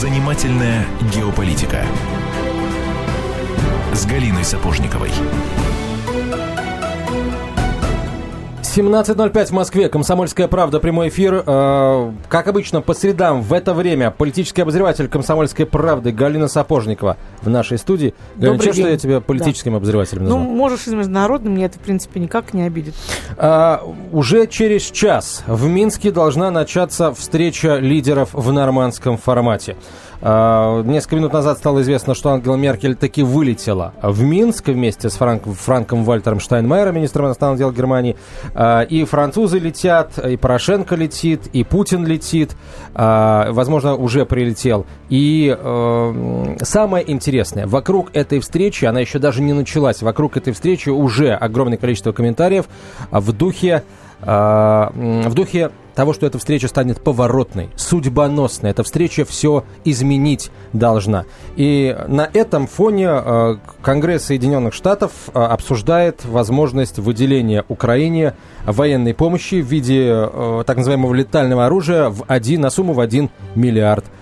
Занимательная геополитика с Галиной Сапожниковой. 17.05 в Москве. Комсомольская правда. Прямой эфир. Э, как обычно, по средам в это время политический обозреватель Комсомольской правды Галина Сапожникова в нашей студии. Галина, что, что я тебя политическим да. обозревателем назвал? Ну, можешь и международным, мне это, в принципе, никак не обидит. А, уже через час в Минске должна начаться встреча лидеров в нормандском формате. А, несколько минут назад стало известно, что Ангела Меркель таки вылетела в Минск вместе с Франк, Франком Вальтером Штайнмайером, министром иностранных дел Германии. А, и французы летят, и Порошенко летит, и Путин летит, а, возможно, уже прилетел. И э, самое интересное, вокруг этой встречи, она еще даже не началась, вокруг этой встречи уже огромное количество комментариев в духе в духе того, что эта встреча станет поворотной, судьбоносной. Эта встреча все изменить должна. И на этом фоне э, Конгресс Соединенных Штатов э, обсуждает возможность выделения Украине военной помощи в виде так называемого летального оружия в один, на сумму в 1 миллиард долларов.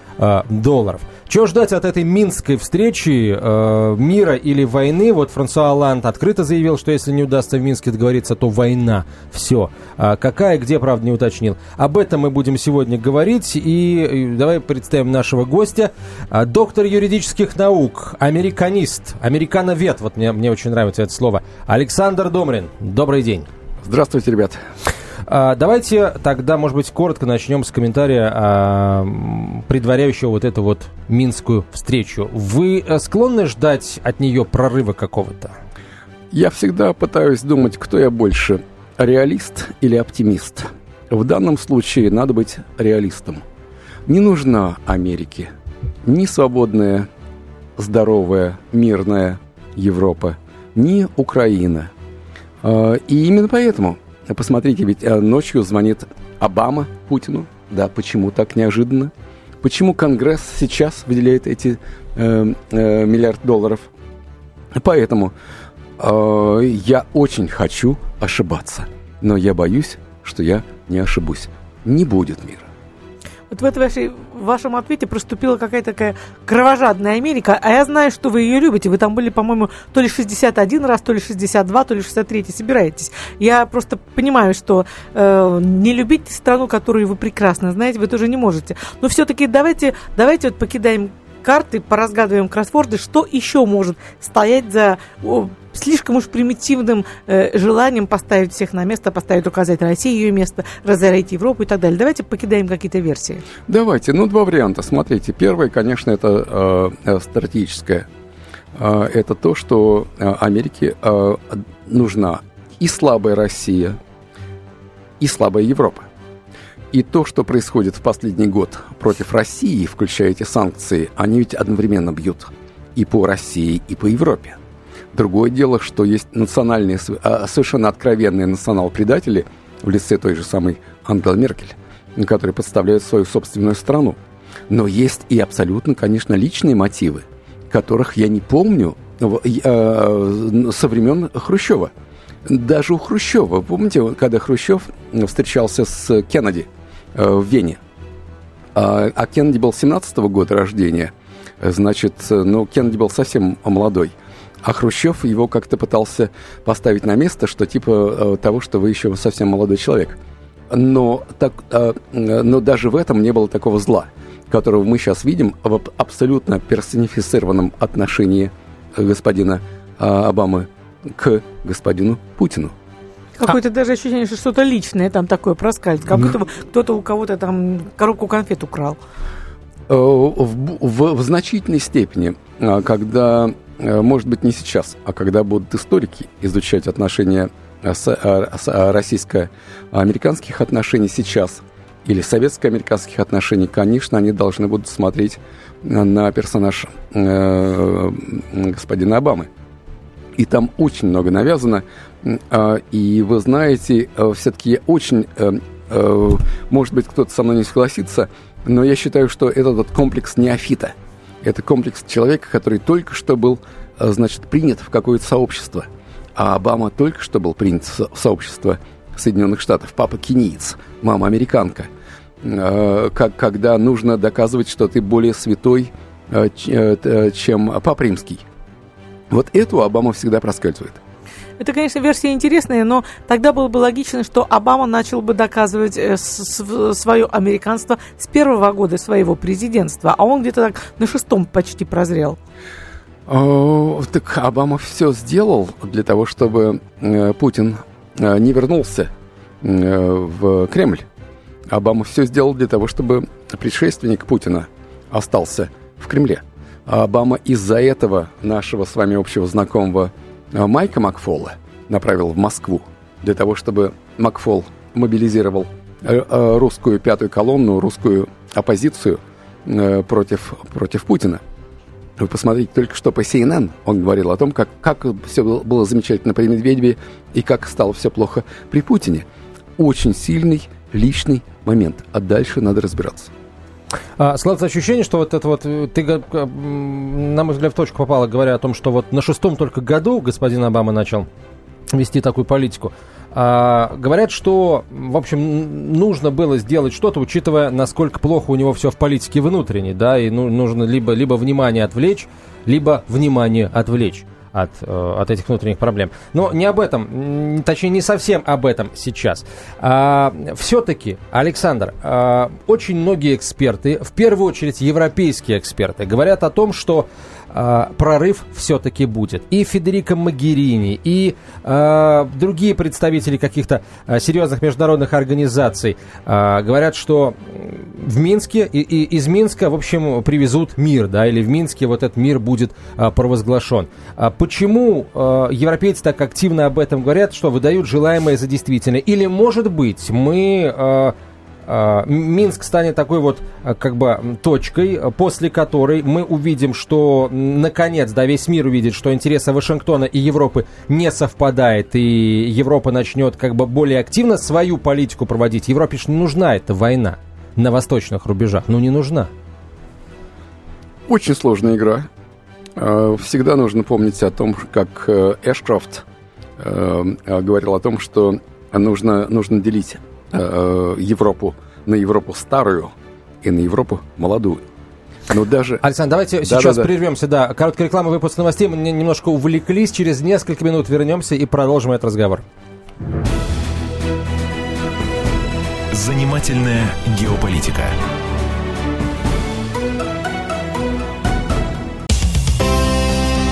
Чего ждать от этой минской встречи э, мира или войны? Вот Франсуа Оланд открыто заявил, что если не удастся в Минске договориться, то война. Все. А какая, где, правда, не уточнил. Об этом мы будем сегодня говорить. И давай представим нашего гостя. А, доктор юридических наук, американист, американовед. Вот мне, мне очень нравится это слово. Александр Домрин. Добрый день. Здравствуйте, ребят. А, давайте тогда, может быть, коротко начнем с комментария, а, предваряющего вот эту вот минскую встречу. Вы э, склонны ждать от нее прорыва какого-то? Я всегда пытаюсь думать, кто я больше, реалист или оптимист. В данном случае надо быть реалистом. Не нужна Америке ни свободная, здоровая, мирная Европа, ни Украина. А, и именно поэтому Посмотрите, ведь э, ночью звонит Обама Путину. Да, почему так неожиданно? Почему Конгресс сейчас выделяет эти э, э, миллиард долларов? Поэтому э, я очень хочу ошибаться, но я боюсь, что я не ошибусь. Не будет мира. Вот в, этой вашей, вашем ответе проступила какая-то такая кровожадная Америка, а я знаю, что вы ее любите. Вы там были, по-моему, то ли 61 раз, то ли 62, то ли 63 собираетесь. Я просто понимаю, что э, не любить страну, которую вы прекрасно знаете, вы тоже не можете. Но все-таки давайте, давайте вот покидаем карты, поразгадываем кроссворды, что еще может стоять за слишком уж примитивным э, желанием поставить всех на место, поставить, указать России ее место, разорить Европу и так далее. Давайте покидаем какие-то версии. Давайте. Ну, два варианта. Смотрите. Первый, конечно, это э, стратегическое. Э, это то, что э, Америке э, нужна и слабая Россия, и слабая Европа. И то, что происходит в последний год против России, включая эти санкции, они ведь одновременно бьют и по России, и по Европе. Другое дело, что есть национальные, а, совершенно откровенные национал-предатели в лице той же самой Ангелы Меркель, которые подставляют свою собственную страну. Но есть и абсолютно, конечно, личные мотивы, которых я не помню а, со времен Хрущева. Даже у Хрущева, помните, когда Хрущев встречался с Кеннеди в Вене, а, а Кеннеди был 17 -го года рождения, значит, ну, Кеннеди был совсем молодой – а Хрущев его как-то пытался поставить на место, что типа э, того, что вы еще совсем молодой человек. Но, так, э, но даже в этом не было такого зла, которого мы сейчас видим в абсолютно персонифицированном отношении господина э, Обамы к господину Путину. Какое-то а... даже ощущение, что что-то личное там такое проскальзывает. Как будто кто-то у кого-то там коробку конфет украл. В, в, в значительной степени, когда Э, может быть, не сейчас, а когда будут историки изучать отношения э, э, российско-американских отношений сейчас или советско-американских отношений, конечно, они должны будут смотреть на персонаж господина Обамы. И там очень много навязано. И вы знаете, все-таки очень, может быть, кто-то со мной не согласится, но я считаю, что этот комплекс неофита – это комплекс человека, который только что был, э, значит, принят в какое-то сообщество. А Обама только что был принят в сообщество Соединенных Штатов. Папа кенийц, мама американка. э, как, когда нужно доказывать, что ты более святой, э, э, чем Пап Римский. Вот эту Обама всегда проскальзывает. Это, конечно, версия интересная, но тогда было бы логично, что Обама начал бы доказывать свое американство с первого года своего президентства, а он где-то так на шестом почти прозрел. Так Обама все сделал для того, чтобы Путин не вернулся в Кремль. Обама все сделал для того, чтобы предшественник Путина остался в Кремле. А Обама из-за этого нашего с вами общего знакомого Майка Макфола направил в Москву для того, чтобы Макфол мобилизировал э, э, русскую пятую колонну, русскую оппозицию э, против, против Путина. Вы посмотрите, только что по CNN он говорил о том, как, как все было замечательно при Медведеве и как стало все плохо при Путине. Очень сильный личный момент, а дальше надо разбираться. А, складывается ощущение, что вот это вот, э, ты, на мой взгляд, в точку попала, говоря о том, что вот на шестом только году господин Обама начал вести такую политику. А, говорят, что, в общем, нужно было сделать что-то, учитывая, насколько плохо у него все в политике внутренней, да, и ну, нужно либо, либо внимание отвлечь, либо внимание отвлечь от, э, от этих внутренних проблем. Но не об этом, точнее, не совсем об этом сейчас. А, все-таки, Александр, а, очень многие эксперты, в первую очередь европейские эксперты, говорят о том, что а, прорыв все-таки будет. И Федерико Магерини, и а, другие представители каких-то а, серьезных международных организаций а, говорят, что в Минске и, и из Минска, в общем, привезут мир, да, или в Минске вот этот мир будет а, провозглашен. А почему а, европейцы так активно об этом говорят, что выдают желаемое за действительное? Или, может быть, мы а, Минск станет такой вот а, как бы точкой, после которой мы увидим, что наконец, да, весь мир увидит, что интересы Вашингтона и Европы не совпадает, и Европа начнет как бы более активно свою политику проводить. Европе же не нужна эта война на восточных рубежах, ну не нужна. Очень сложная игра. А, всегда нужно помнить о том, как э, Эшкрофт э, говорил о том, что нужно, нужно делить э, Европу на Европу старую и на Европу молодую. Но даже... Александр, давайте да, сейчас да, да. прервемся. Да, короткая реклама, выпуск новостей. Мы немножко увлеклись. Через несколько минут вернемся и продолжим этот разговор. Занимательная геополитика.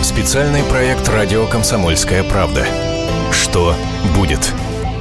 Специальный проект «Радио Комсомольская правда». Что будет?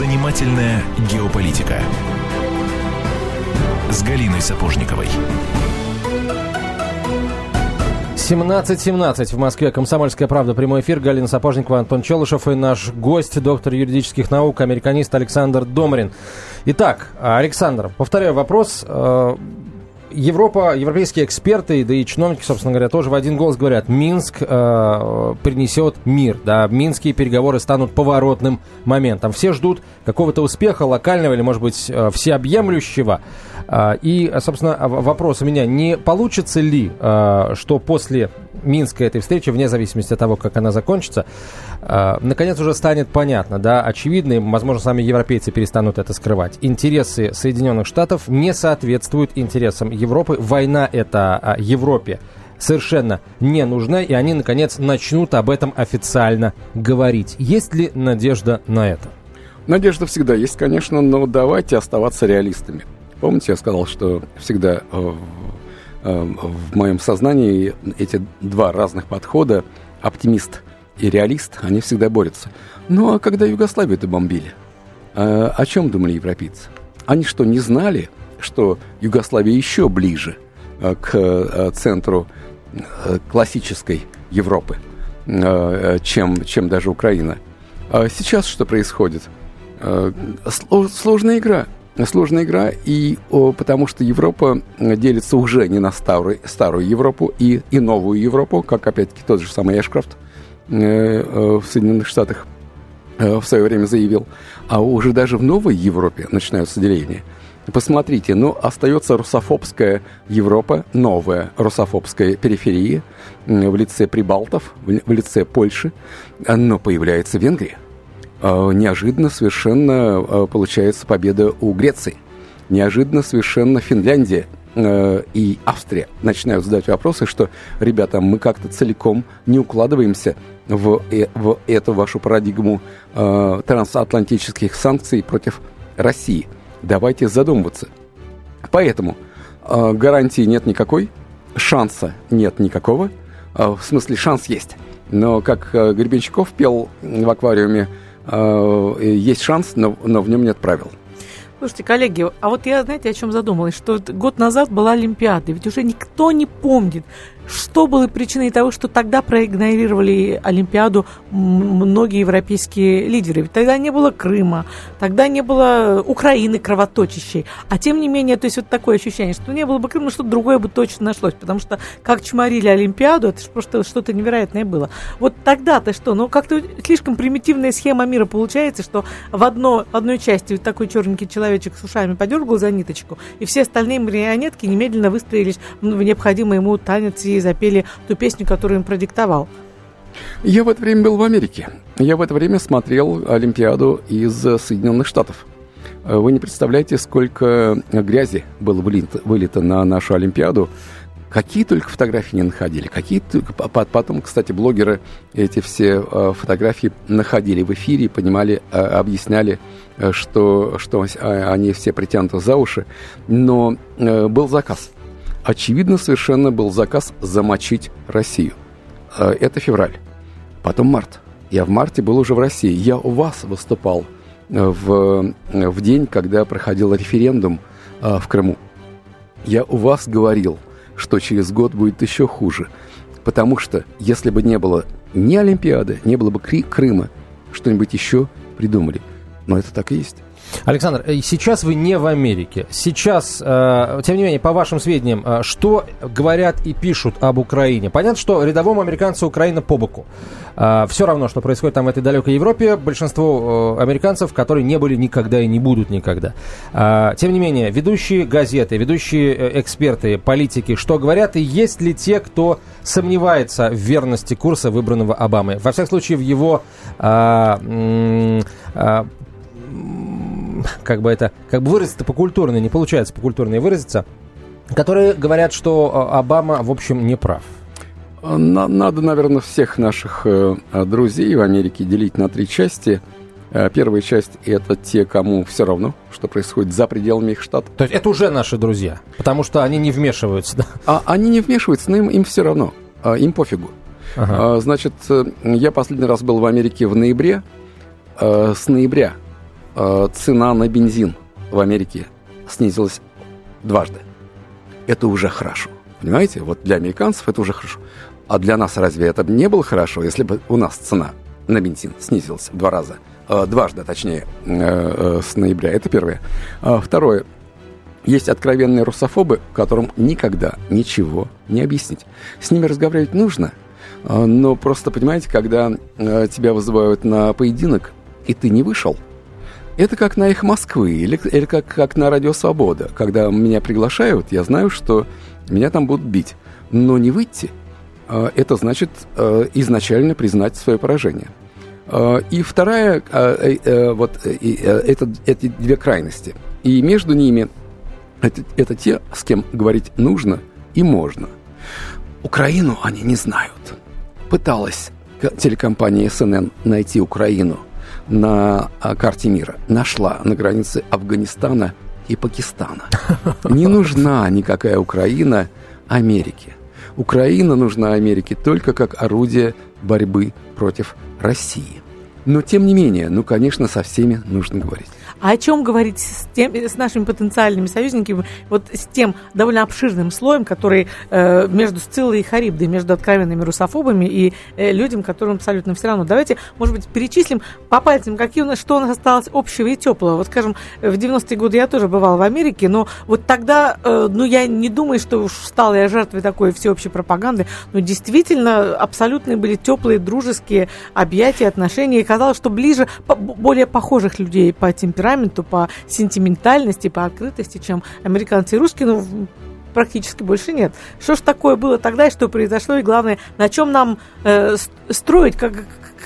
Занимательная геополитика с Галиной Сапожниковой. 17.17 в Москве. Комсомольская правда. Прямой эфир. Галина Сапожникова, Антон Челышев и наш гость, доктор юридических наук, американист Александр Домрин. Итак, Александр, повторяю вопрос. Европа, европейские эксперты, да и чиновники, собственно говоря, тоже в один голос говорят, Минск э, принесет мир, да, минские переговоры станут поворотным моментом. Все ждут какого-то успеха локального или, может быть, э, всеобъемлющего. Э, и, собственно, вопрос у меня, не получится ли, э, что после Минска этой встречи, вне зависимости от того, как она закончится, э, наконец уже станет понятно, да, очевидно, и, возможно, сами европейцы перестанут это скрывать. Интересы Соединенных Штатов не соответствуют интересам Европы. Война это а, Европе совершенно не нужна, и они, наконец, начнут об этом официально говорить. Есть ли надежда на это? Надежда всегда есть, конечно, но давайте оставаться реалистами. Помните, я сказал, что всегда э, Э, в моем сознании эти два разных подхода, оптимист и реалист, они всегда борются. Ну а когда Югославию-то бомбили, э, о чем думали европейцы? Они что, не знали, что Югославия еще ближе э, к центру классической Европы, чем, чем даже Украина? А сейчас что происходит? Э, сложная игра. Сложная игра, и о, потому что Европа делится уже не на старую, старую Европу и, и новую Европу, как опять-таки тот же самый Эшкрафт э, э, в Соединенных Штатах э, в свое время заявил, а уже даже в новой Европе начинаются деления. Посмотрите, ну, остается русофобская Европа, новая русофобская периферия в лице Прибалтов, в лице Польши, но появляется Венгрия. А, неожиданно совершенно а, получается победа у Греции. Неожиданно совершенно Финляндия э, и Австрия начинают задать вопросы, что, ребята, мы как-то целиком не укладываемся в, э, в эту вашу парадигму э, трансатлантических санкций против России. Давайте задумываться. Поэтому гарантии нет никакой, шанса нет никакого. в смысле, шанс есть. Но, как Гребенщиков пел в аквариуме, Э, есть шанс, но, но в нем нет правил. Слушайте, коллеги, а вот я, знаете, о чем задумалась? Что год назад была Олимпиада, ведь уже никто не помнит, что было причиной того, что тогда проигнорировали Олимпиаду многие европейские лидеры? Ведь тогда не было Крыма, тогда не было Украины кровоточащей. А тем не менее, то есть вот такое ощущение, что не было бы Крыма, что-то другое бы точно нашлось. Потому что как чморили Олимпиаду, это же просто что-то невероятное было. Вот тогда-то что? Ну, как-то слишком примитивная схема мира получается, что в, одно, в одной части вот такой черненький человечек с ушами подергал за ниточку, и все остальные марионетки немедленно выстроились в необходимый ему танец и запели ту песню, которую им продиктовал. Я в это время был в Америке. Я в это время смотрел Олимпиаду из Соединенных Штатов. Вы не представляете, сколько грязи было вылито, на нашу Олимпиаду. Какие только фотографии не находили. Какие только... Потом, кстати, блогеры эти все э, фотографии находили в эфире, понимали, э, объясняли, э, что, что они все притянуты за уши. Но был заказ – очевидно совершенно был заказ замочить Россию. Э, это февраль. Потом март. Я в марте был уже в России. Я у вас выступал э, в, э, в день, когда проходил референдум в Крыму. Я у вас говорил, что через год будет еще хуже. Потому что если бы не было ни Олимпиады, не было бы Крыма, что-нибудь еще придумали. Но это так и есть. Александр, э, сейчас вы не в Америке. Сейчас, э, тем не менее, по вашим сведениям, э, что говорят и пишут об Украине? Понятно, что рядовому американцу Украина по боку. Все равно, что происходит там в этой далекой Европе, большинство американцев, которые не были никогда и не будут никогда. Тем не менее, ведущие газеты, ведущие эксперты, политики, что говорят, и есть ли те, кто сомневается в верности курса, выбранного Обамой? Во всяком случае, в его как бы это, как бы выразиться по-культурно, не получается по-культурно выразиться, которые говорят, что э, Обама, в общем, не прав. Надо, наверное, всех наших э, друзей в Америке делить на три части. Э, первая часть – это те, кому все равно, что происходит за пределами их штата. То есть это уже наши друзья, потому что они не вмешиваются, да? А, они не вмешиваются, но им, им все равно, а, им пофигу. Ага. А, значит, я последний раз был в Америке в ноябре. С ноября цена на бензин в Америке снизилась дважды. Это уже хорошо. Понимаете? Вот для американцев это уже хорошо. А для нас разве это не было хорошо, если бы у нас цена на бензин снизилась два раза? Э, дважды, точнее, э, с ноября. Это первое. А второе. Есть откровенные русофобы, которым никогда ничего не объяснить. С ними разговаривать нужно, но просто, понимаете, когда тебя вызывают на поединок, и ты не вышел – это как на их Москвы или, или как, как на Радио Свобода. Когда меня приглашают, я знаю, что меня там будут бить. Но не выйти, а, это значит а, изначально признать свое поражение. А, и вторая, э, э, вот это, эти две крайности. И между ними это, это те, с кем говорить нужно и можно. Украину они не знают. Пыталась телекомпания СНН найти Украину – на а, карте мира нашла на границе Афганистана и Пакистана. Не нужна никакая Украина Америке. Украина нужна Америке только как орудие борьбы против России. Но, тем не менее, ну, конечно, со всеми нужно говорить. А о чем говорить с, тем, с нашими потенциальными союзниками, вот с тем довольно обширным слоем, который э, между Сциллой и Харибдой, между откровенными русофобами и э, людям, которым абсолютно все равно. Давайте, может быть, перечислим по пальцам, какие у нас, что у нас осталось общего и теплого. Вот, скажем, в 90-е годы я тоже бывала в Америке, но вот тогда, э, ну, я не думаю, что уж стала я жертвой такой всеобщей пропаганды, но действительно абсолютно были теплые, дружеские объятия, отношения, и казалось, что ближе, более похожих людей по темпераменту, по сентиментальности, по открытости, чем американцы и русские, ну, практически больше нет. Что ж такое было тогда и что произошло, и главное, на чем нам э, строить как,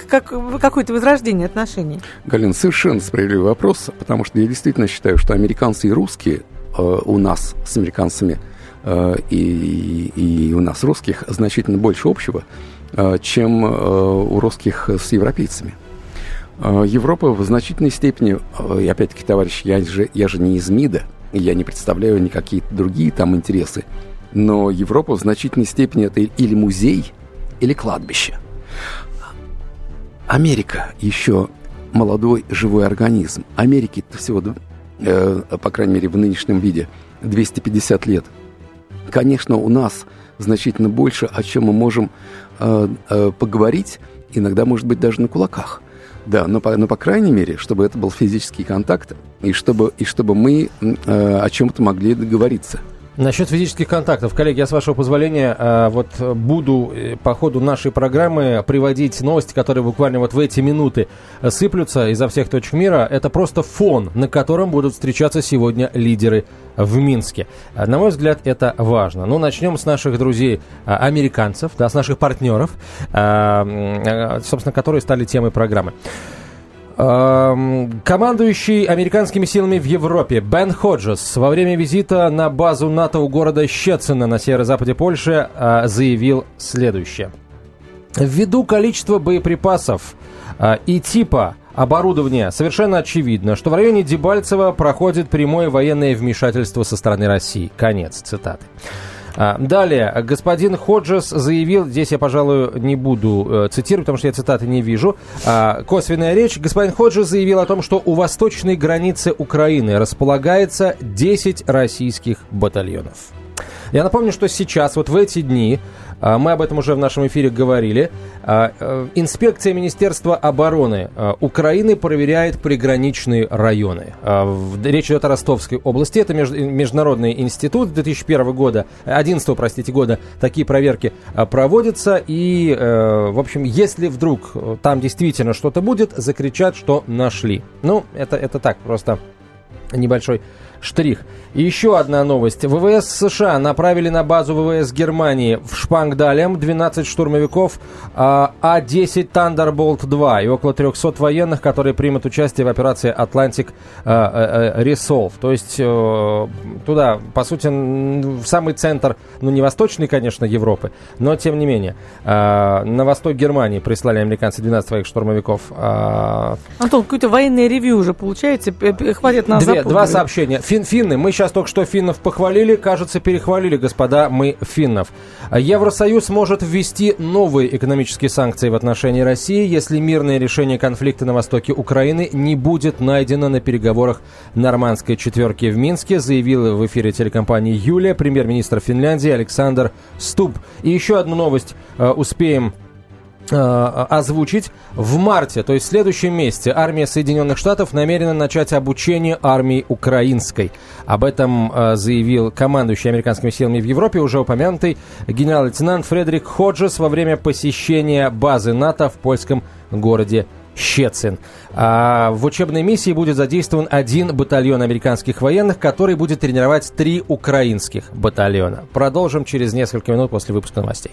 как, какое-то возрождение отношений? Галина, совершенно справедливый вопрос, потому что я действительно считаю, что американцы и русские э, у нас с американцами э, и, и у нас русских значительно больше общего, э, чем э, у русских с европейцами. Э, Европа в значительной степени, э, и опять-таки, товарищ, я же, я же не из МИДа, я не представляю никакие другие там интересы, но Европа в значительной степени это или музей, или кладбище. Америка еще молодой живой организм. Америке всего, э, по крайней мере, в нынешнем виде 250 лет. Конечно, у нас значительно больше, о чем мы можем э, э, поговорить, иногда, может быть, даже на кулаках. Да, но по, но по крайней мере, чтобы это был физический контакт, и чтобы, и чтобы мы э, о чем-то могли договориться. Насчет физических контактов, коллеги, я с вашего позволения э, вот буду э, по ходу нашей программы приводить новости, которые буквально вот в эти минуты сыплются изо всех точек мира. Это просто фон, на котором будут встречаться сегодня лидеры в Минске. На мой взгляд, это важно. Ну, начнем с наших друзей э, американцев, да, с наших партнеров, собственно, которые стали темой программы. Эм, командующий американскими силами в Европе Бен Ходжес во время визита на базу НАТО у города Щецина на северо-западе Польши э, заявил следующее. Ввиду количества боеприпасов э, и типа оборудования совершенно очевидно, что в районе Дебальцева проходит прямое военное вмешательство со стороны России. Конец цитаты. А, далее, господин Ходжес заявил, здесь я, пожалуй, не буду э, цитировать, потому что я цитаты не вижу, а, косвенная речь. Господин Ходжес заявил о том, что у восточной границы Украины располагается 10 российских батальонов. Я напомню, что сейчас, вот в эти дни, а, мы об этом уже в нашем эфире говорили. А, э, инспекция Министерства обороны а, Украины проверяет приграничные районы. Речь идет о Ростовской области. Это международный институт 2001 года, 11 простите, года такие проверки проводятся. И, э, в общем, если вдруг там действительно что-то будет, закричат, что нашли. Ну, это, это так, просто небольшой штрих. И еще одна новость. ВВС США направили на базу ВВС Германии в Шпангдалем 12 штурмовиков а, А-10 Thunderbolt 2 и около 300 военных, которые примут участие в операции Atlantic а, а, Resolve. То есть э, туда, по сути, в самый центр, ну не восточный, конечно, Европы, но тем не менее. На восток Германии прислали американцы 12 своих штурмовиков. Антон, какое-то военное ревью уже получается. Хватит нас Две, Два сообщения. Фин, финны, мы сейчас только что финнов похвалили, кажется, перехвалили, господа, мы финнов. Евросоюз может ввести новые экономические санкции в отношении России, если мирное решение конфликта на востоке Украины не будет найдено на переговорах нормандской четверки в Минске, заявил в эфире телекомпании Юлия премьер-министр Финляндии Александр Стуб. И еще одну новость э, успеем озвучить. В марте, то есть в следующем месяце, армия Соединенных Штатов намерена начать обучение армии украинской. Об этом э, заявил командующий американскими силами в Европе, уже упомянутый генерал-лейтенант Фредерик Ходжес во время посещения базы НАТО в польском городе Щецин. А в учебной миссии будет задействован один батальон американских военных, который будет тренировать три украинских батальона. Продолжим через несколько минут после выпуска новостей.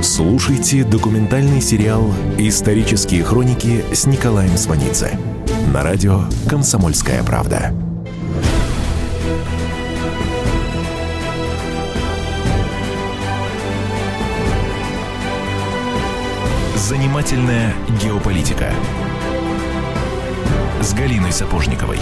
Слушайте документальный сериал «Исторические хроники» с Николаем Сванидзе на радио «Комсомольская правда». Занимательная геополитика с Галиной Сапожниковой.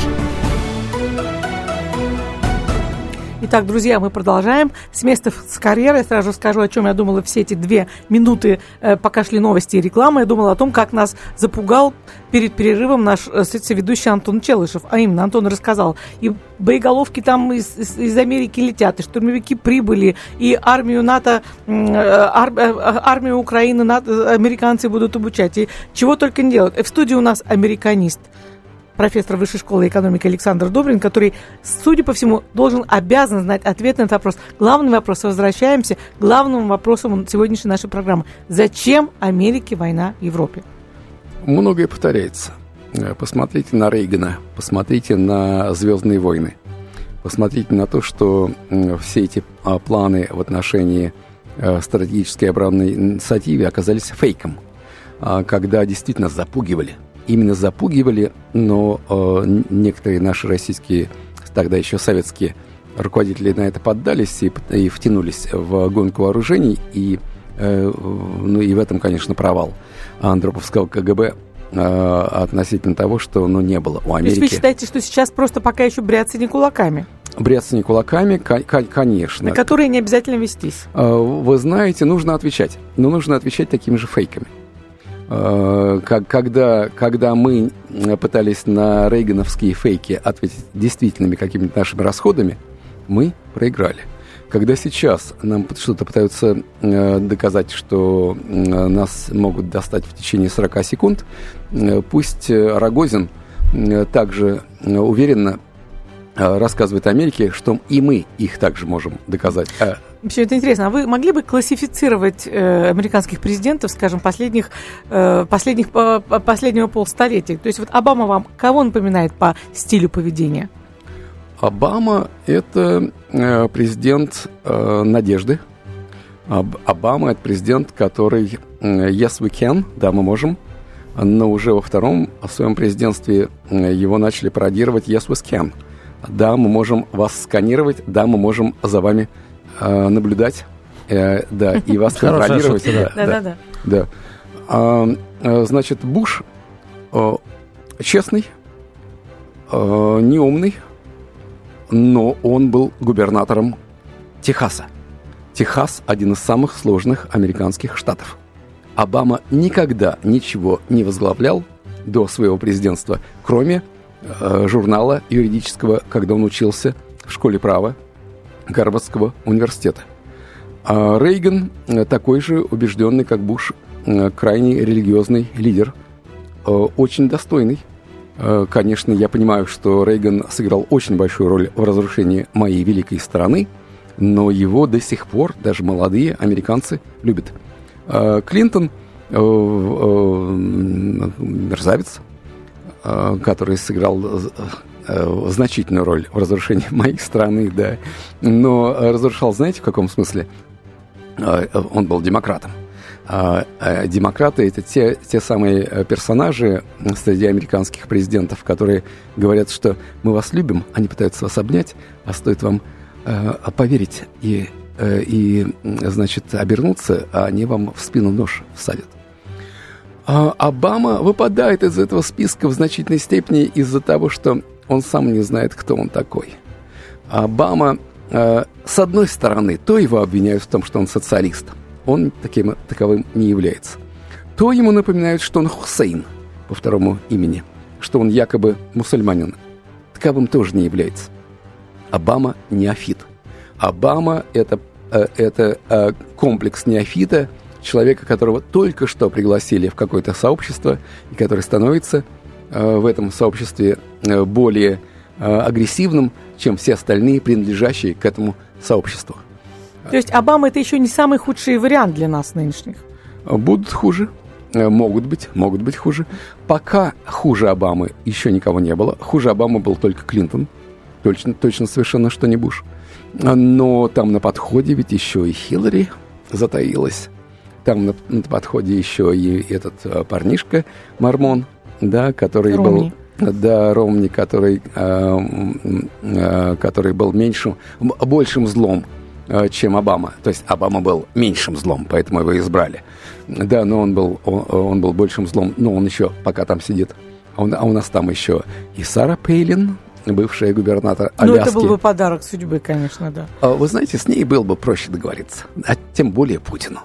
Итак, друзья, мы продолжаем. С места с карьеры сразу скажу, о чем я думала все эти две минуты, э, пока шли новости и реклама. Я думала о том, как нас запугал перед перерывом наш э, ведущий Антон Челышев. А именно, Антон рассказал, и боеголовки там из, из, из Америки летят, и штурмовики прибыли, и армию НАТО, э, ар, армию Украины НАТО, американцы будут обучать. И чего только не делают. В студии у нас американист – профессор Высшей школы экономики Александр Добрин, который, судя по всему, должен, обязан знать ответ на этот вопрос. Главный вопрос, возвращаемся к главному вопросу сегодняшней нашей программы. Зачем Америке война в Европе? Многое повторяется. Э, посмотрите на Рейгана, посмотрите на «Звездные войны», посмотрите на то, что все эти а, планы в отношении э, стратегической оборонной инициативы оказались фейком, а, когда действительно запугивали – именно запугивали, но э, некоторые наши российские, тогда еще советские руководители на это поддались и, и втянулись в гонку вооружений, и, э, ну, и в этом, конечно, провал Андроповского КГБ э, относительно того, что ну, не было у Америки. То есть вы считаете, что сейчас просто пока еще бряться кулаками? Бряться кулаками, конечно. На которые не обязательно вестись. Э, вы знаете, нужно отвечать. Но нужно отвечать такими же фейками. Э, когда, когда мы пытались на рейгановские фейки ответить действительными какими-то нашими расходами, мы проиграли. Когда сейчас нам что-то пытаются э, доказать, что э, нас могут достать в течение 40 секунд, пусть Рогозин также уверенно рассказывает Америке, что и мы их также можем доказать. Все это интересно. А вы могли бы классифицировать э, американских президентов, скажем, последних, э, последних, по, последнего полстолетия? То есть вот Обама вам кого напоминает по стилю поведения? Обама – это э, президент э, надежды. Об, Обама – это президент, который э, «yes, we can», да, мы можем, но уже во втором в своем президентстве э, его начали пародировать «yes, we can». Да, мы можем вас сканировать, да, мы можем за вами э, наблюдать, э, да, и вас контролировать. Да, да, да. да. А, э, значит, Буш э, честный, э, неумный, но он был губернатором Техаса. Техас – один из самых сложных американских штатов. Обама никогда ничего не возглавлял до своего президентства, кроме э, журнала юридического, когда он учился в школе права Гарвардского университета. А Рейган э, такой же убежденный, как Буш, э, крайне религиозный лидер, э, очень достойный. Конечно, я понимаю, что Рейган сыграл очень большую роль в разрушении моей великой страны, но его до сих пор даже молодые американцы любят. Клинтон мерзавец, который сыграл э, значительную роль в разрушении моей страны, да. Но разрушал, знаете, в каком смысле? Э, он был демократом. А, а демократы это те, те самые э, персонажи среди американских президентов, которые говорят, что мы вас любим, они пытаются вас обнять, а стоит вам э, поверить и, э, и, значит, обернуться, а они вам в спину нож всадят. А Обама выпадает из этого списка в значительной степени из-за того, что он сам не знает, кто он такой. Обама, э, с одной стороны, то его обвиняют в том, что он социалист. Он таким, таковым не является. То ему напоминают, что он Хусейн по второму имени, что он якобы мусульманин. Таковым тоже не является. Обама неофит. Обама это, э, это э, комплекс неофита, человека, которого только что пригласили в какое-то сообщество, и который становится в этом сообществе э, более э, агрессивным, чем все остальные, принадлежащие к этому сообществу. То есть Обама это еще не самый худший вариант для нас нынешних? Будут хуже. Могут быть, могут быть хуже. Пока хуже Обамы еще никого не было. Хуже Обамы был только Клинтон. Точно, точно совершенно что не Буш. Но там на подходе ведь еще и Хиллари затаилась. там на, на подходе еще и этот э, парнишка Мормон, да, который Ромни. был... Да, Ромни, который, э, э, который был меньшим, большим злом, э, чем Обама. То есть Обама был меньшим злом, поэтому его избрали. Да, но он был, он, он был большим злом, но он еще пока там сидит. А, он, а у нас там еще и Сара Пейлин, бывшая губернатор Ну, Аляски. это был бы подарок судьбы, конечно, да. Вы знаете, с ней было бы проще договориться, а тем более Путину.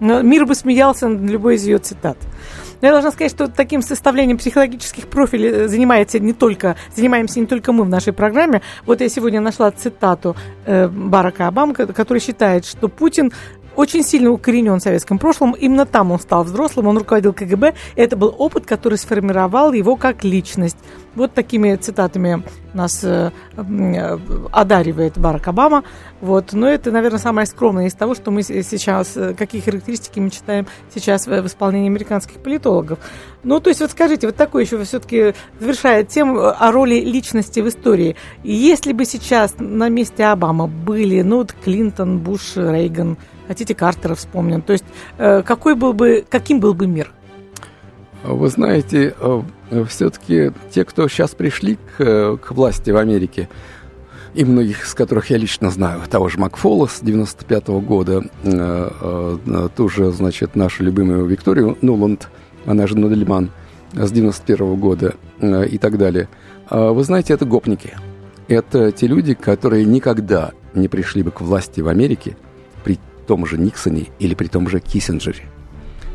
Но мир бы смеялся над любой из ее цитат. Но я должна сказать, что таким составлением психологических профилей э, занимается не только, занимаемся не только мы в нашей программе. Вот я сегодня нашла цитату э, Барака Обамы, ко- который считает, что Путин очень сильно укоренен в советском прошлом. Именно там он стал взрослым, он руководил КГБ. И это был опыт, который сформировал его как личность. Вот такими цитатами нас э, э, одаривает Барак Обама. Вот. Но это, наверное, самое скромное из того, что мы сейчас, э, какие характеристики мы читаем сейчас в, исполнении американских политологов. Ну, то есть, вот скажите, вот такой еще все-таки завершая тему о роли личности в истории. Если бы сейчас на месте Обама были, ну, вот Клинтон, Буш, Рейган, хотите Картера вспомним, то есть, э, какой был бы, каким был бы мир? Вы знаете, все-таки те, кто сейчас пришли к, э, к власти в Америке, и многих из которых я лично знаю, того же Макфола с 95 года, э, э, ту же, значит, нашу любимую Викторию Нуланд, она же Нудельман, с 91 года э, и так далее. А Вы знаете, это гопники. Это те люди, которые никогда не пришли бы к власти в Америке том же Никсоне или при том же Киссинджере.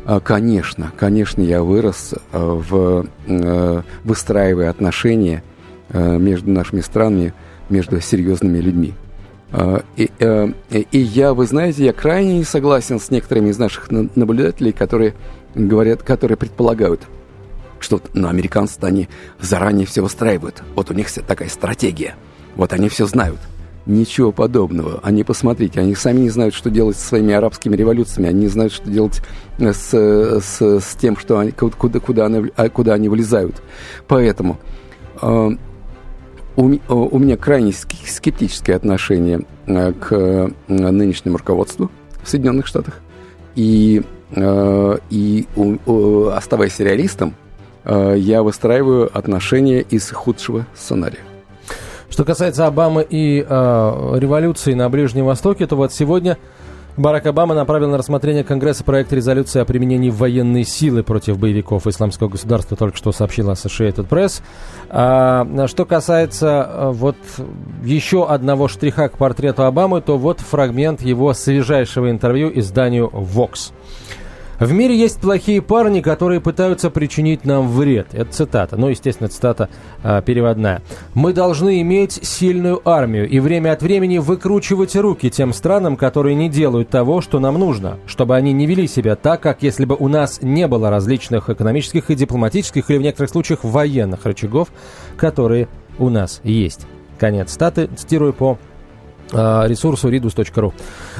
А, Конечно, конечно, я вырос э, в э, выстраивая отношения между нашими странами, между серьезными людьми. А, И, и я, вы знаете, я крайне не согласен с некоторыми из наших на- наблюдателей, которые говорят, которые предполагают, что ну, американцы они заранее все выстраивают. Вот у них такая стратегия. Вот они все знают. Ничего подобного. Они, посмотрите, они сами не знают, что делать со своими арабскими революциями. Они не знают, что делать э, с, с, с тем, что они, куда, куда, они, а, куда они вылезают. Поэтому э, у, э, у меня крайне скептическое отношение э, к нынешнему руководству в Соединенных Штатах. И, э, и у- оставаясь реалистом, я выстраиваю отношения из худшего сценария. Что касается Обамы и э, революции на Ближнем Востоке, то вот сегодня Барак Обама направил на рассмотрение Конгресса проект резолюции о применении военной силы против боевиков исламского государства, только что сообщила Associated Press. А, что касается э, вот еще одного штриха к портрету Обамы, то вот фрагмент его свежайшего интервью изданию Vox. В мире есть плохие парни, которые пытаются причинить нам вред. Это цитата. Ну, естественно, цитата а, переводная. Мы должны иметь сильную армию и время от времени выкручивать руки тем странам, которые не делают того, что нам нужно, чтобы они не вели себя так, как если бы у нас не было различных экономических и дипломатических или в некоторых случаях военных рычагов, которые у нас есть. Конец статы. Цитирую по ресурсу ridus.ru.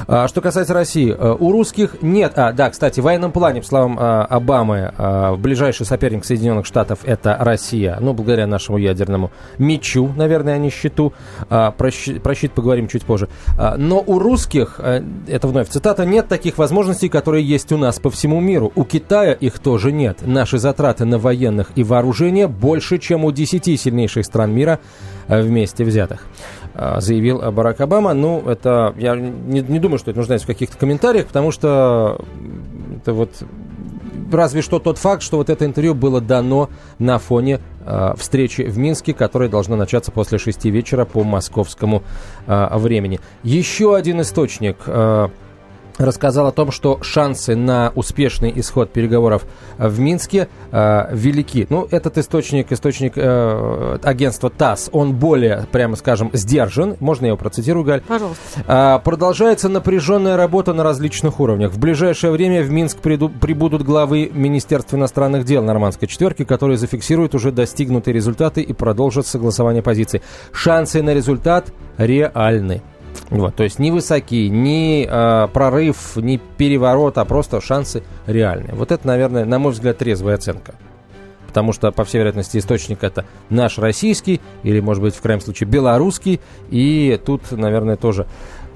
А, Что касается России, а, у русских нет... А, да, кстати, в военном плане, по словам а, Обамы, а, ближайший соперник Соединенных Штатов – это Россия. Ну, благодаря нашему ядерному мечу, наверное, а не щиту. А, Про щи- про щит поговорим чуть позже. А, Но у русских, а, это вновь цитата, нет таких возможностей, которые есть у нас по всему миру. У Китая их тоже нет. Наши затраты на военных и вооружение больше, чем у 10 сильнейших стран мира а, вместе взятых а, заявил Барак Обама. Ну, это я не, не думаю, что это нуждается в каких-то комментариях, потому что это вот разве что тот факт, что вот это интервью было дано на фоне э, встречи в Минске, которая должна начаться после шести вечера по московскому э, времени. Еще один источник э, рассказал о том, что шансы на успешный исход переговоров э, в Минске э, велики. Ну, этот источник, источник э, агентства ТАСС, он более, прямо скажем, сдержан. Можно я его процитирую, Галь? Пожалуйста. А, Продолжается напряженная работа на различных уровнях. В ближайшее время в Минск приду- прибудут главы Министерства иностранных дел нормандской четверки, которые зафиксируют уже достигнутые результаты и продолжат согласование позиций. Шансы на результат реальны. Вот, то есть ни высоки, ни э, прорыв, ни переворот, а просто шансы реальные. Вот это, наверное, на мой взгляд, трезвая оценка. Потому что, по всей вероятности, источник это наш российский, или, может быть, в крайнем случае, белорусский. И тут, наверное, тоже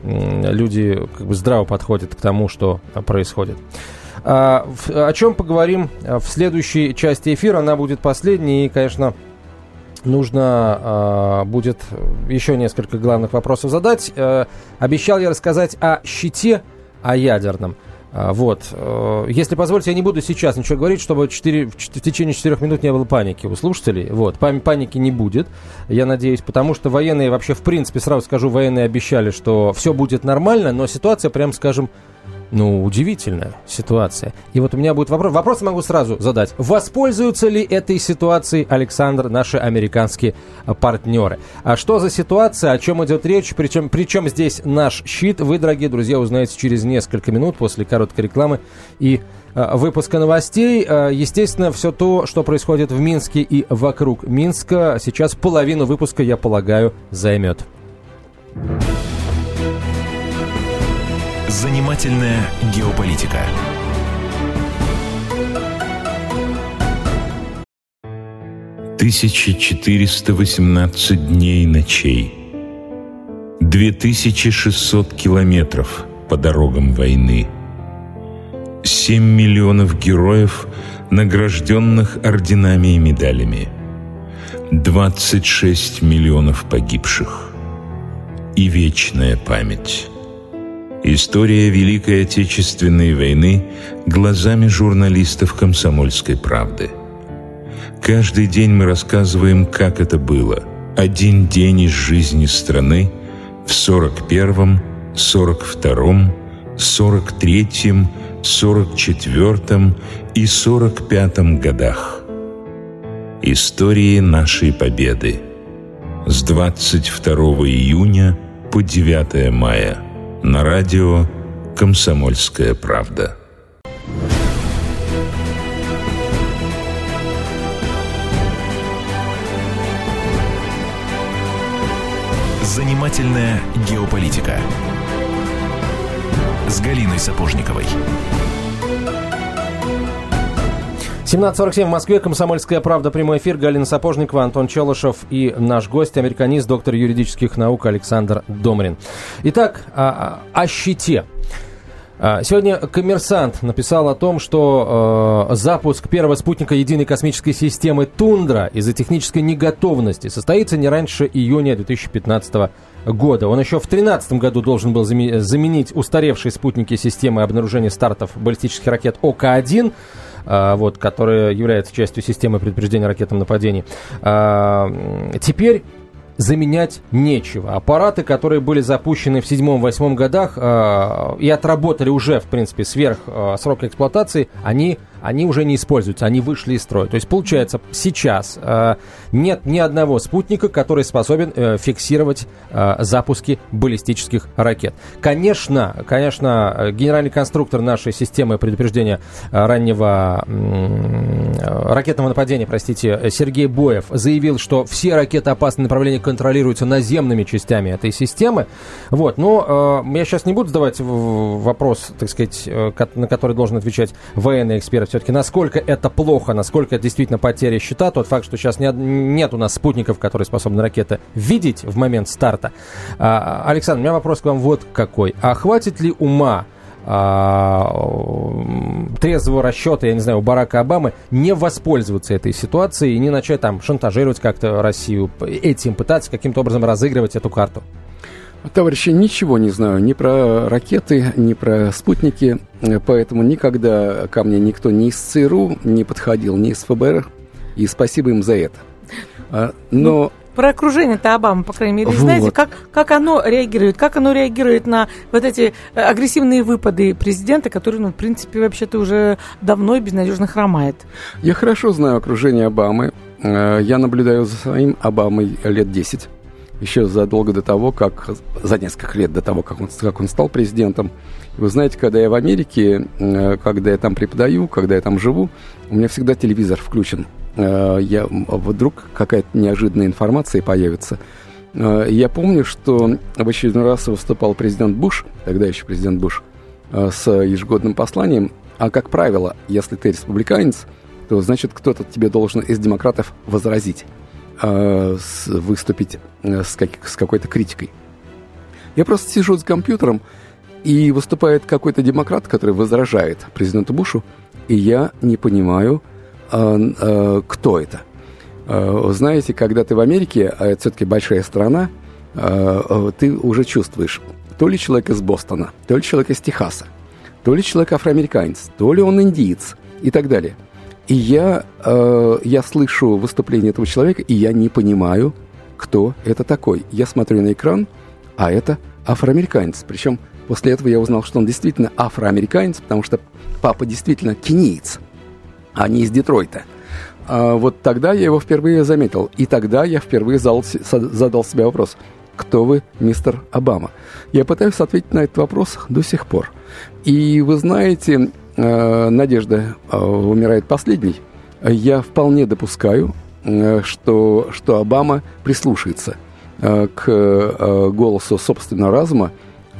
м, люди как бы здраво подходят к тому, что происходит. А, о чем поговорим в следующей части эфира. Она будет последней и, конечно, нужно э, будет еще несколько главных вопросов задать. Э, обещал я рассказать о щите, о ядерном. Э, вот. Э, если позволите, я не буду сейчас ничего говорить, чтобы 4, в течение 4 минут не было паники у слушателей. Вот. Паники не будет, я надеюсь, потому что военные вообще, в принципе, сразу скажу, военные обещали, что все будет нормально, но ситуация, прям скажем, ну, удивительная ситуация. И вот у меня будет вопрос. Вопрос могу сразу задать. Воспользуются ли этой ситуацией, Александр, наши американские а, партнеры? А что за ситуация, о чем идет речь? Причем, причем здесь наш щит? Вы, дорогие друзья, узнаете через несколько минут после короткой рекламы и а, выпуска новостей. А, естественно, все то, что происходит в Минске и вокруг Минска, сейчас половину выпуска, я полагаю, займет. Занимательная геополитика. Тысяча четыреста восемнадцать дней и ночей. Две тысячи шестьсот километров по дорогам войны. Семь миллионов героев, награжденных орденами и медалями. Двадцать шесть миллионов погибших. И вечная память. История Великой Отечественной войны глазами журналистов «Комсомольской правды». Каждый день мы рассказываем, как это было. Один день из жизни страны в 41-м, 42-м, 43-м, 44-м и 45-м годах. Истории нашей победы с 22 июня по 9 мая – на радио «Комсомольская правда». Занимательная геополитика с Галиной Сапожниковой. 17.47 в Москве. Комсомольская правда. Прямой эфир. Галина Сапожникова, Антон Челышев и наш гость, американист, доктор юридических наук Александр Домрин. Итак, о, о щите. А, сегодня коммерсант написал о том, что э, запуск первого спутника единой космической системы «Тундра» из-за технической неготовности состоится не раньше июня 2015 года. Он еще в 2013 году должен был заменить устаревшие спутники системы обнаружения стартов баллистических ракет ОК-1. А, вот, которая является частью системы предупреждения ракетным нападений. А, теперь заменять нечего. Аппараты, которые были запущены в седьмом-восьмом годах э, и отработали уже, в принципе, сверх э, срока эксплуатации, они они уже не используются, они вышли из строя. То есть, получается, сейчас э, нет ни одного спутника, который способен э, фиксировать э, запуски баллистических ракет. Конечно, конечно, генеральный конструктор нашей системы предупреждения э, раннего э, ракетного нападения, простите, Сергей Боев, заявил, что все ракеты опасного направления контролируются наземными частями этой системы. Вот, но э, я сейчас не буду задавать вопрос, так сказать, э, на который должен отвечать военный эксперт все-таки насколько это плохо, насколько это действительно потеря счета, тот факт, что сейчас нет, нет у нас спутников, которые способны ракеты видеть в момент старта. А, Александр, у меня вопрос к вам вот какой. А хватит ли ума а, трезвого расчета, я не знаю, у Барака Обамы не воспользоваться этой ситуацией и не начать там шантажировать как-то Россию, этим пытаться каким-то образом разыгрывать эту карту? Товарищи, ничего не знаю ни про ракеты, ни про спутники, поэтому никогда ко мне никто ни из ЦРУ не подходил, ни из ФБР, и спасибо им за это. А, но... Ну, про окружение-то Обамы, по крайней мере, вот. знаете, как, как оно реагирует, как оно реагирует на вот эти э, агрессивные выпады президента, который, ну, в принципе, вообще-то уже давно и безнадежно хромает. Я хорошо знаю окружение Обамы. Э, я наблюдаю за своим Обамой лет 10 еще задолго до того, как, за несколько лет до того, как он, как он стал президентом. Вы знаете, когда я в Америке, э, когда я там преподаю, когда я там живу, у меня всегда телевизор включен. Э, я, вдруг какая-то неожиданная информация появится. Э, я помню, что в очередной раз выступал президент Буш, тогда еще президент Буш, с ежегодным посланием. А как правило, если ты республиканец, то значит кто-то тебе должен из демократов возразить. Э, с, выступить э, с, как, с какой-то критикой. Я просто сижу с компьютером И выступает какой-то демократ, который возражает президенту Бушу, и я не понимаю, э, э, кто это. Э, знаете, когда ты в Америке, а это все-таки большая страна, э, ты уже чувствуешь, то ли человек из Бостона, то ли человек из Техаса, то ли человек афроамериканец, то ли он индиец и так далее. И я, э, я слышу выступление этого человека, и я не понимаю, кто это такой. Я смотрю на экран, а это афроамериканец. Причем после этого я узнал, что он действительно афроамериканец, потому что папа действительно кениец, а не из Детройта. А вот тогда я его впервые заметил. И тогда я впервые задал, задал себе вопрос, кто вы, мистер Обама? Я пытаюсь ответить на этот вопрос до сих пор. И вы знаете, Надежда э, умирает последней. Я вполне допускаю, э, что, что Обама прислушается к голосу собственного разума,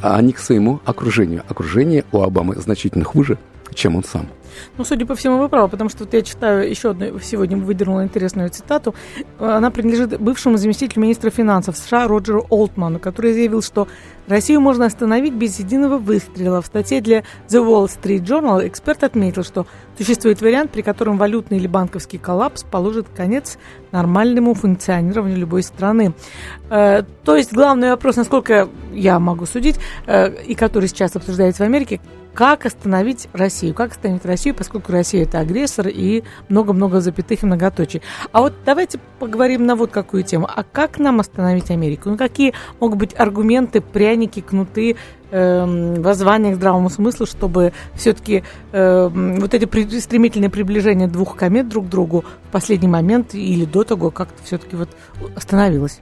а не к своему окружению. Окружение у Обамы значительно хуже, чем он сам. Ну, судя по всему, вы правы, потому что вот я читаю еще одну, сегодня выдернула интересную цитату. Она принадлежит бывшему заместителю министра финансов США Роджеру Олтману, который заявил, что Россию можно остановить без единого выстрела. В статье для The Wall Street Journal эксперт отметил, что существует вариант, при котором валютный или банковский коллапс положит конец нормальному функционированию любой страны. Э, то есть главный вопрос, насколько я могу судить, э, и который сейчас обсуждается в Америке, как остановить Россию, как остановить Россию, поскольку Россия это агрессор и много-много запятых и многоточий. А вот давайте поговорим на вот какую тему. А как нам остановить Америку? Ну, какие могут быть аргументы, пряники, кнуты, э, воззвания к здравому смыслу, чтобы все-таки э, вот эти при, стремительные приближения двух комет друг к другу в последний момент или до того как-то все-таки вот остановилось?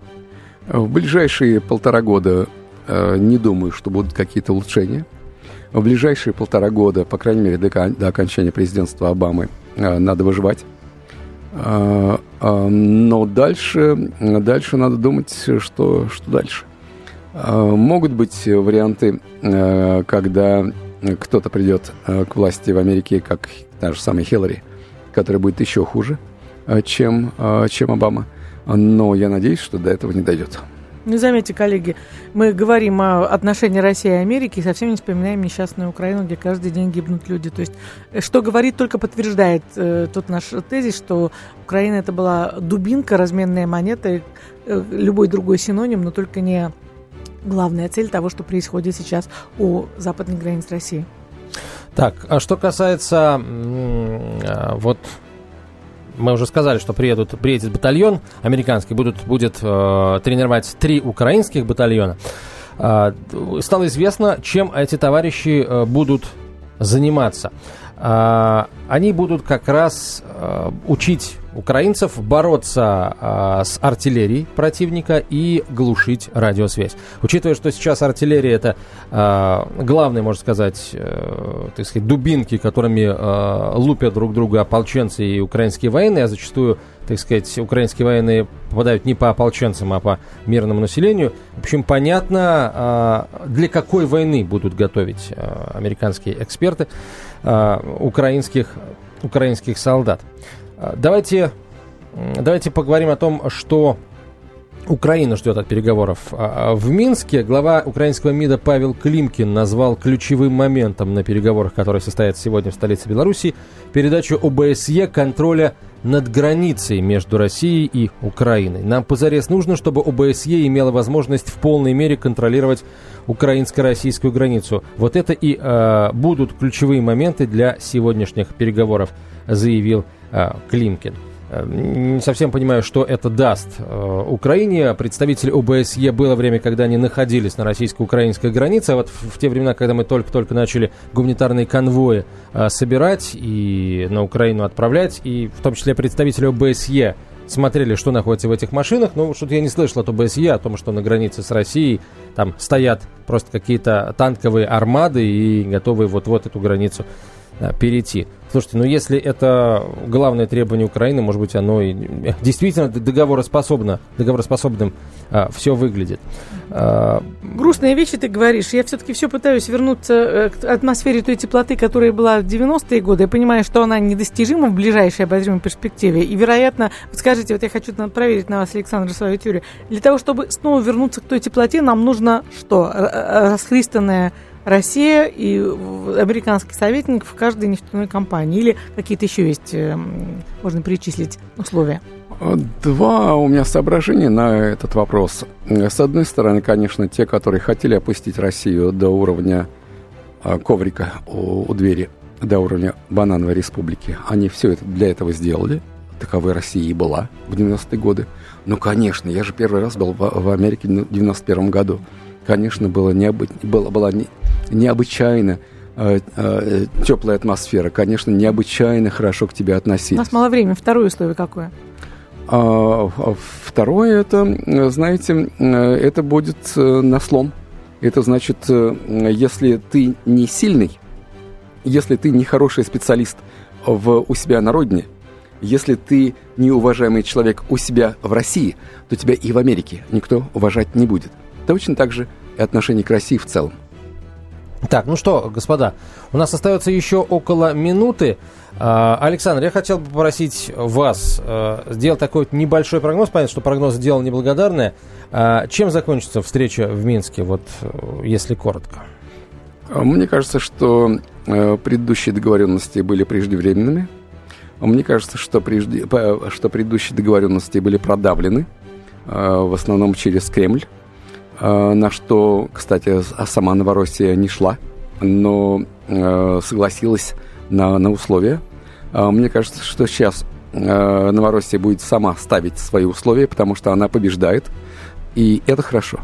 В ближайшие полтора года э, не думаю, что будут какие-то улучшения в ближайшие полтора года, по крайней мере, до, до окончания президентства Обамы, э, надо выживать. Э, э, но дальше, дальше надо думать, что, что дальше. Могут быть варианты, когда кто-то придет к власти в Америке, как та же самая Хиллари, которая будет еще хуже, чем, чем Обама. Но я надеюсь, что до этого не дойдет. Ну, заметьте, коллеги, мы говорим о отношении России и Америки и совсем не вспоминаем несчастную Украину, где каждый день гибнут люди. То есть, э, что говорит, только подтверждает э, тот наш тезис, что Украина это была дубинка, разменная монета, э, любой другой синоним, но только не главная цель того, что происходит сейчас у западных границ России. Так, а что касается э, вот мы уже сказали, что приедут, приедет батальон американский, будут, будет э, тренировать три украинских батальона. Э, стало известно, чем эти товарищи э, будут заниматься. Э, они будут как раз э, учить украинцев бороться э, с артиллерией противника и глушить радиосвязь. Учитывая, что сейчас артиллерия это э, главные, можно сказать, э, так сказать, дубинки, которыми э, лупят друг друга ополченцы и украинские военные, а зачастую, так сказать, украинские военные попадают не по ополченцам, а по мирному населению. В общем, понятно, э, для какой войны будут готовить э, американские эксперты э, украинских, украинских солдат. А, давайте, давайте поговорим о том, что Украина ждет от переговоров. А, а, в Минске глава украинского МИДа Павел Климкин назвал ключевым моментом на переговорах, которые состоятся сегодня в столице Беларуси, передачу ОБСЕ контроля над границей между Россией и Украиной. Нам позарез нужно, чтобы ОБСЕ имела возможность в полной мере контролировать украинско-российскую границу. Вот это и э, будут ключевые моменты для сегодняшних переговоров, заявил Э, Климкин. Э, не совсем понимаю, что это даст э, Украине. Представители ОБСЕ было время, когда они находились на российско-украинской границе. А вот в, те времена, когда мы только-только начали гуманитарные конвои собирать и на Украину отправлять, и в том числе представители ОБСЕ смотрели, что находится в этих машинах. Ну, что-то я не слышал от ОБСЕ о том, что на границе с Россией там стоят просто какие-то танковые армады и готовы вот-вот эту границу перейти. Слушайте, ну если это главное требование Украины, может быть, оно и действительно договороспособно, договороспособным а, все выглядит. А... Грустные вещи ты говоришь. Я все-таки все пытаюсь вернуться э, к атмосфере той теплоты, которая была в 90-е годы. Я понимаю, что она недостижима в ближайшей обозримой перспективе. И, вероятно, вот скажите, вот я хочу проверить на вас, Александр, свою теорию. Для того, чтобы снова вернуться к той теплоте, нам нужно что? Расхристанная Россия и американский советник в каждой нефтяной компании? Или какие-то еще есть, можно перечислить условия? Два у меня соображения на этот вопрос. С одной стороны, конечно, те, которые хотели опустить Россию до уровня а, коврика у, у двери, до уровня банановой республики, они все это для этого сделали. Таковой Россия и была в 90-е годы. Ну, конечно, я же первый раз был в, в Америке в 91 году. Конечно, было, необы... было, была не... необычайно э, э, теплая атмосфера. Конечно, необычайно хорошо к тебе относились. У нас мало времени. Второе условие какое? А, а второе, это, знаете, это будет э, на слом. Это значит, э, если ты не сильный, если ты не хороший специалист в, у себя на родине, если ты неуважаемый человек у себя в России, то тебя и в Америке никто уважать не будет. Точно так же и отношение к России в целом. Так, ну что, господа, у нас остается еще около минуты. А, Александр, я хотел бы попросить вас а, сделать такой небольшой прогноз. Понятно, что прогноз дело неблагодарное. А, чем закончится встреча в Минске, вот если коротко? Мне кажется, что предыдущие договоренности были преждевременными. Мне кажется, что, прежде, что предыдущие договоренности были продавлены, в основном через Кремль. Э, на что, кстати, сама Новороссия не шла, но э, согласилась на, на условия. Э, мне кажется, что сейчас Новороссия будет сама ставить свои условия, потому что она побеждает, и это хорошо.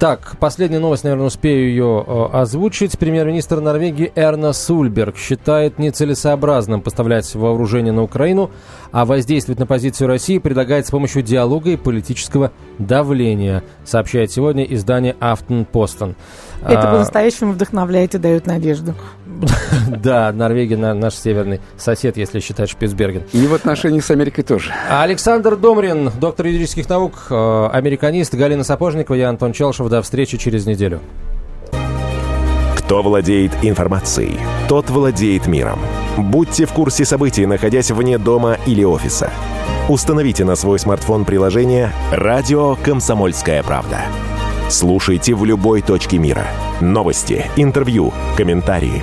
Так, последняя новость, наверное, успею ее э, озвучить. Премьер-министр Норвегии Эрна Сульберг считает нецелесообразным поставлять вооружение на Украину, а воздействовать на позицию России предлагает с помощью диалога и политического давления, сообщает сегодня издание Афтон Постон. Это а, по-настоящему вдохновляет и дает надежду. Да, Норвегия наш северный сосед, если считать Шпицберген. И в отношении с Америкой тоже. Александр Домрин, доктор юридических наук, э, американист, Галина Сапожникова, я Антон Челшев. До встречи через неделю. Кто владеет информацией, тот владеет миром. Будьте в курсе событий, находясь вне дома или офиса. Установите на свой смартфон приложение «Радио Комсомольская правда». Слушайте в любой точке мира. Новости, интервью, комментарии.